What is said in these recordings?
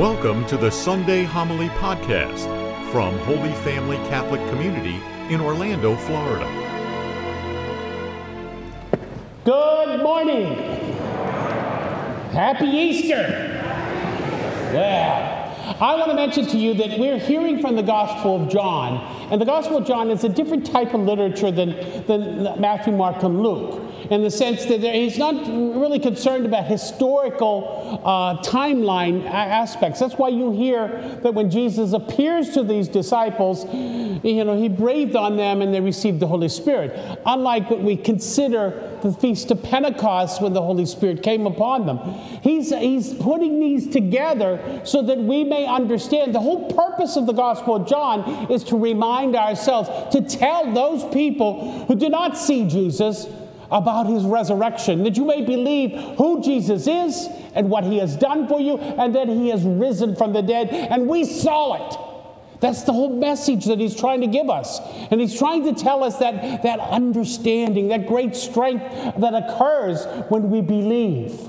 Welcome to the Sunday Homily Podcast from Holy Family Catholic Community in Orlando, Florida. Good morning. Happy Easter. Well, I want to mention to you that we're hearing from the Gospel of John, and the Gospel of John is a different type of literature than, than Matthew, Mark, and Luke in the sense that he's not really concerned about historical uh, timeline aspects. That's why you hear that when Jesus appears to these disciples, you know, he breathed on them and they received the Holy Spirit. Unlike what we consider the Feast of Pentecost when the Holy Spirit came upon them. He's, he's putting these together so that we may understand. The whole purpose of the Gospel of John is to remind ourselves, to tell those people who do not see Jesus about his resurrection, that you may believe who Jesus is and what he has done for you, and that he has risen from the dead. And we saw it. That's the whole message that he's trying to give us. And he's trying to tell us that, that understanding, that great strength that occurs when we believe.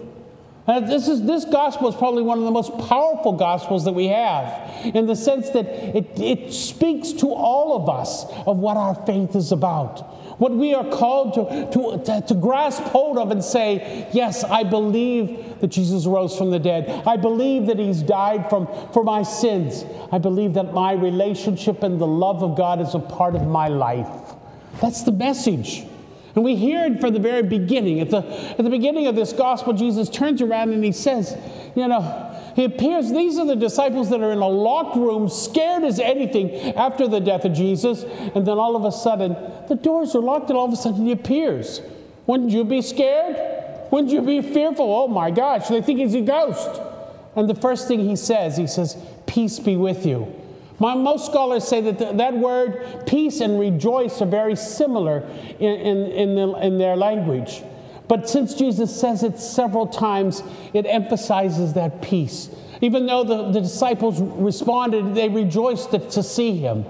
Uh, this, is, this gospel is probably one of the most powerful gospels that we have in the sense that it, it speaks to all of us of what our faith is about what we are called to, to, to, grasp hold of and say, Yes, I believe that Jesus rose from the dead. I believe that He's died from, for my sins. I believe that my relationship and the love of God is a part of my life. That's the message. And we hear it from the very beginning. At the, at the beginning of this gospel, Jesus turns around and he says, You know, he appears, these are the disciples that are in a locked room, scared as anything after the death of Jesus. And then all of a sudden, the doors are locked, and all of a sudden he appears. Wouldn't you be scared? Wouldn't you be fearful? Oh my gosh, they think he's a ghost. And the first thing he says, he says, Peace be with you. My, most scholars say that the, that word peace and rejoice are very similar in, in, in, the, in their language. But since Jesus says it several times, it emphasizes that peace. Even though the, the disciples responded, they rejoiced to, to see him.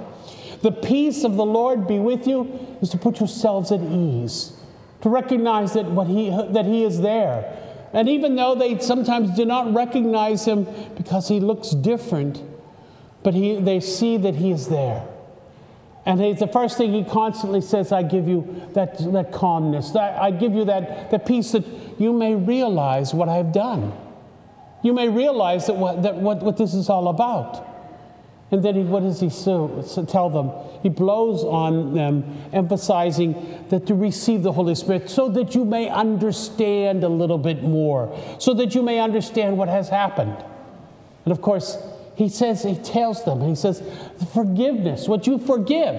The peace of the Lord be with you is to put yourselves at ease, to recognize that, what he, that he is there. And even though they sometimes do not recognize him because he looks different, but he, they see that he is there. And he's the first thing he constantly says, I give you that, that calmness. That, I give you that, that peace that you may realize what I've done. You may realize that what, that what, what this is all about. And then he, what does he so, so tell them? He blows on them, emphasizing that to receive the Holy Spirit so that you may understand a little bit more, so that you may understand what has happened. And of course, he says, he tells them, he says, forgiveness, what you forgive.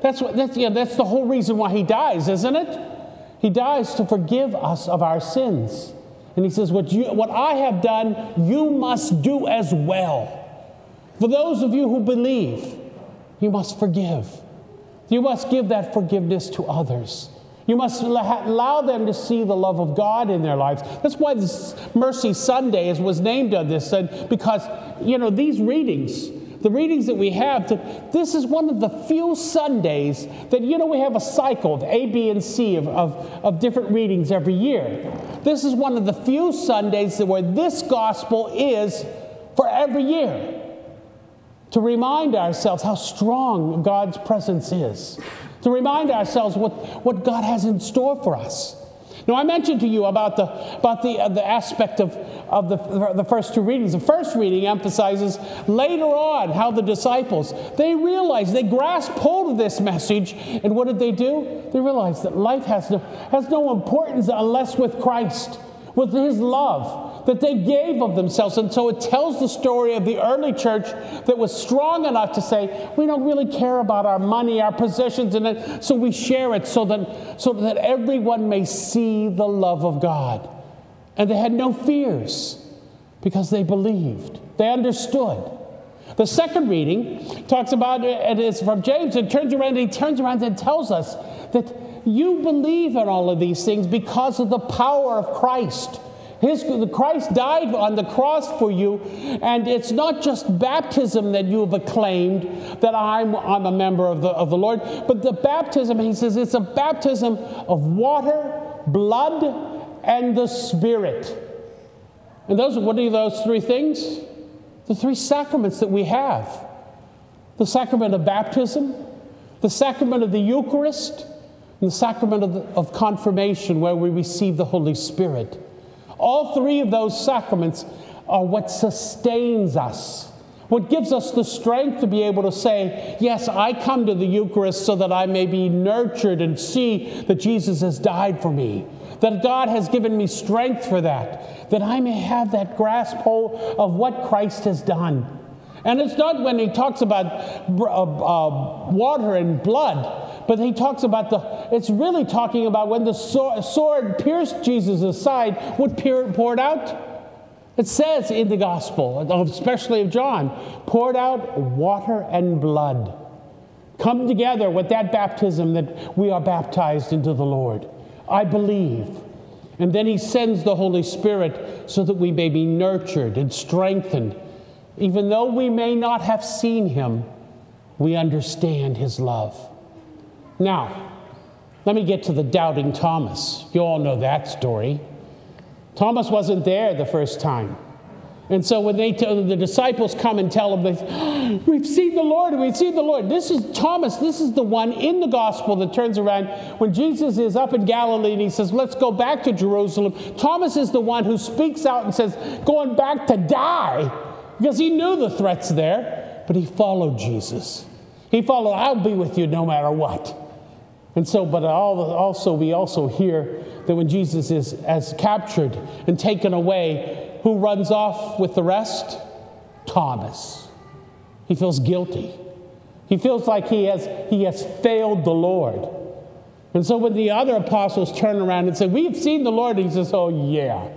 That's, what, that's, yeah, that's the whole reason why he dies, isn't it? He dies to forgive us of our sins. And he says, what, you, what I have done, you must do as well. For those of you who believe, you must forgive. You must give that forgiveness to others. You must allow them to see the love of God in their lives. That's why this Mercy Sunday was named on this, because, you know, these readings, the readings that we have, this is one of the few Sundays that, you know, we have a cycle of A, B, and C of, of, of different readings every year. This is one of the few Sundays that where this gospel is for every year to remind ourselves how strong God's presence is to remind ourselves what, what God has in store for us. Now, I mentioned to you about the, about the, uh, the aspect of, of the, the first two readings. The first reading emphasizes later on how the disciples, they realized, they grasped hold of this message, and what did they do? They realized that life has no, has no importance unless with Christ, with His love that they gave of themselves. And so it tells the story of the early church that was strong enough to say, we don't really care about our money, our possessions, and so we share it so that, so that everyone may see the love of God. And they had no fears because they believed, they understood. The second reading talks about it is from James. and turns around, and he turns around and tells us that you believe in all of these things because of the power of Christ. His, Christ died on the cross for you, and it's not just baptism that you have acclaimed that I'm, I'm a member of the, of the Lord, but the baptism, he says, it's a baptism of water, blood, and the Spirit. And those, what are those three things? the three sacraments that we have the sacrament of baptism, the sacrament of the Eucharist, and the sacrament of, the, of confirmation, where we receive the Holy Spirit. All three of those sacraments are what sustains us, what gives us the strength to be able to say, Yes, I come to the Eucharist so that I may be nurtured and see that Jesus has died for me, that God has given me strength for that, that I may have that grasp hold of what Christ has done. And it's not when he talks about uh, uh, water and blood, but he talks about the, it's really talking about when the sword pierced Jesus' side, what poured out? It says in the gospel, especially of John, poured out water and blood. Come together with that baptism that we are baptized into the Lord. I believe. And then he sends the Holy Spirit so that we may be nurtured and strengthened even though we may not have seen him, we understand his love. Now, let me get to the doubting Thomas. You all know that story. Thomas wasn't there the first time. And so when they tell, the disciples come and tell him, they, oh, we've seen the Lord, we've seen the Lord. This is Thomas, this is the one in the gospel that turns around when Jesus is up in Galilee and he says, let's go back to Jerusalem. Thomas is the one who speaks out and says, going back to die because he knew the threats there, but he followed Jesus. He followed, I'll be with you no matter what. And so, but also, we also hear that when Jesus is as captured and taken away, who runs off with the rest? Thomas. He feels guilty. He feels like he has, he has failed the Lord. And so when the other apostles turn around and say, We've seen the Lord, he says, Oh, yeah.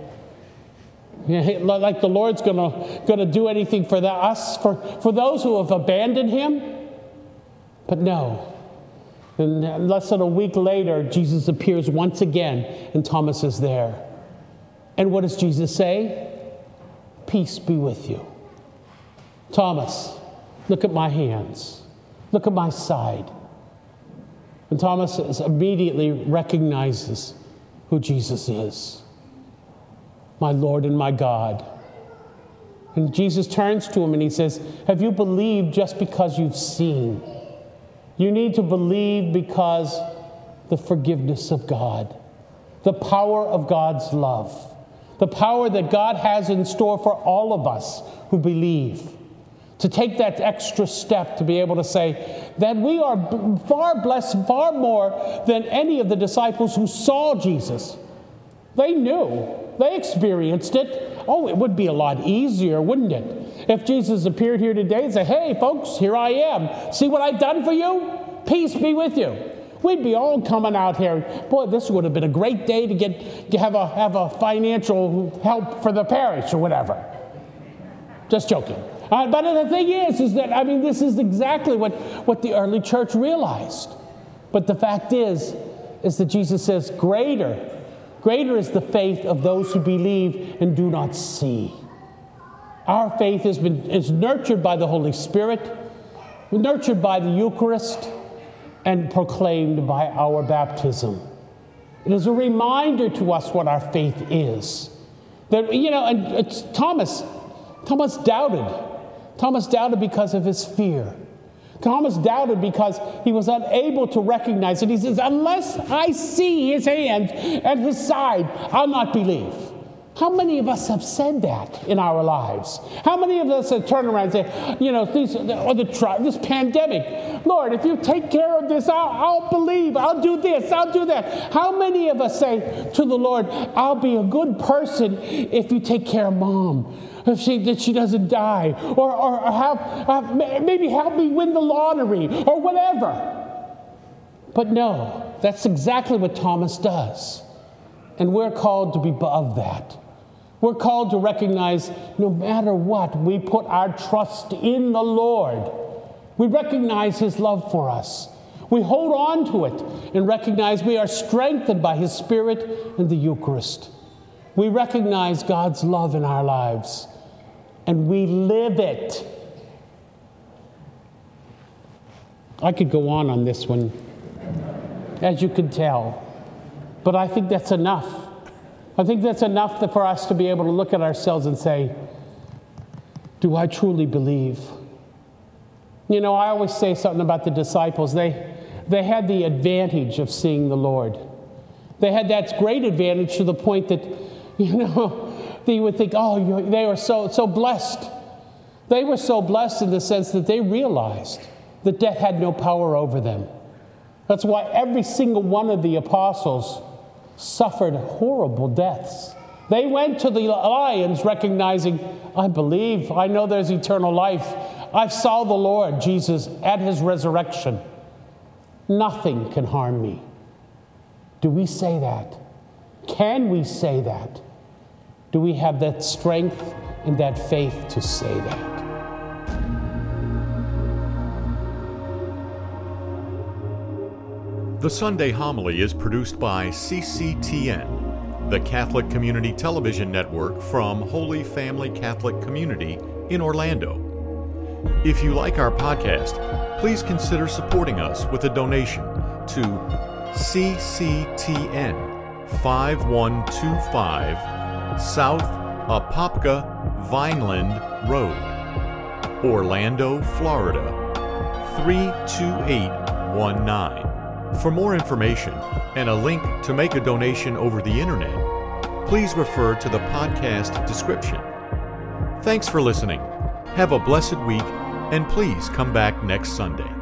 Like the Lord's gonna, gonna do anything for the, us, for, for those who have abandoned him. But no. And less than a week later, Jesus appears once again, and Thomas is there. And what does Jesus say? Peace be with you. Thomas, look at my hands. Look at my side. And Thomas immediately recognizes who Jesus is my Lord and my God. And Jesus turns to him and he says, Have you believed just because you've seen? You need to believe because the forgiveness of God, the power of God's love, the power that God has in store for all of us who believe. To take that extra step to be able to say that we are far blessed, far more than any of the disciples who saw Jesus. They knew they experienced it. Oh, it would be a lot easier, wouldn't it? If Jesus appeared here today and said, Hey, folks, here I am. See what I've done for you? Peace be with you. We'd be all coming out here. Boy, this would have been a great day to get to have a have a financial help for the parish or whatever. Just joking. Uh, but the thing is, is that I mean, this is exactly what, what the early church realized. But the fact is, is that Jesus says, greater Greater is the faith of those who believe and do not see. Our faith has been is nurtured by the Holy Spirit, nurtured by the Eucharist, and proclaimed by our baptism. It is a reminder to us what our faith is. That, you know, and it's Thomas, Thomas doubted. Thomas doubted because of his fear. Thomas doubted because he was unable to recognize it. He says, Unless I see his hand and his side, I'll not believe. How many of us have said that in our lives? How many of us have turned around and say, you know, these, or the, this pandemic, Lord, if you take care of this, I'll, I'll believe, I'll do this, I'll do that. How many of us say to the Lord, I'll be a good person if you take care of mom? if she, that she doesn't die, or, or have, maybe help me win the lottery, or whatever. But no, that's exactly what Thomas does. And we're called to be above that. We're called to recognize no matter what, we put our trust in the Lord. We recognize His love for us. We hold on to it and recognize we are strengthened by His Spirit and the Eucharist. We recognize God's love in our lives and we live it. I could go on on this one, as you can tell, but I think that's enough. I think that's enough for us to be able to look at ourselves and say, Do I truly believe? You know, I always say something about the disciples. They, they had the advantage of seeing the Lord. They had that great advantage to the point that, you know, they would think, oh, they were so, so blessed. They were so blessed in the sense that they realized that death had no power over them. That's why every single one of the apostles suffered horrible deaths. They went to the lions recognizing, I believe, I know there's eternal life. I saw the Lord Jesus at his resurrection. Nothing can harm me. Do we say that? Can we say that? Do we have that strength and that faith to say that? The Sunday Homily is produced by CCTN, the Catholic Community Television Network from Holy Family Catholic Community in Orlando. If you like our podcast, please consider supporting us with a donation to CCTN 5125 South Apopka Vineland Road, Orlando, Florida 32819. For more information and a link to make a donation over the internet, please refer to the podcast description. Thanks for listening. Have a blessed week, and please come back next Sunday.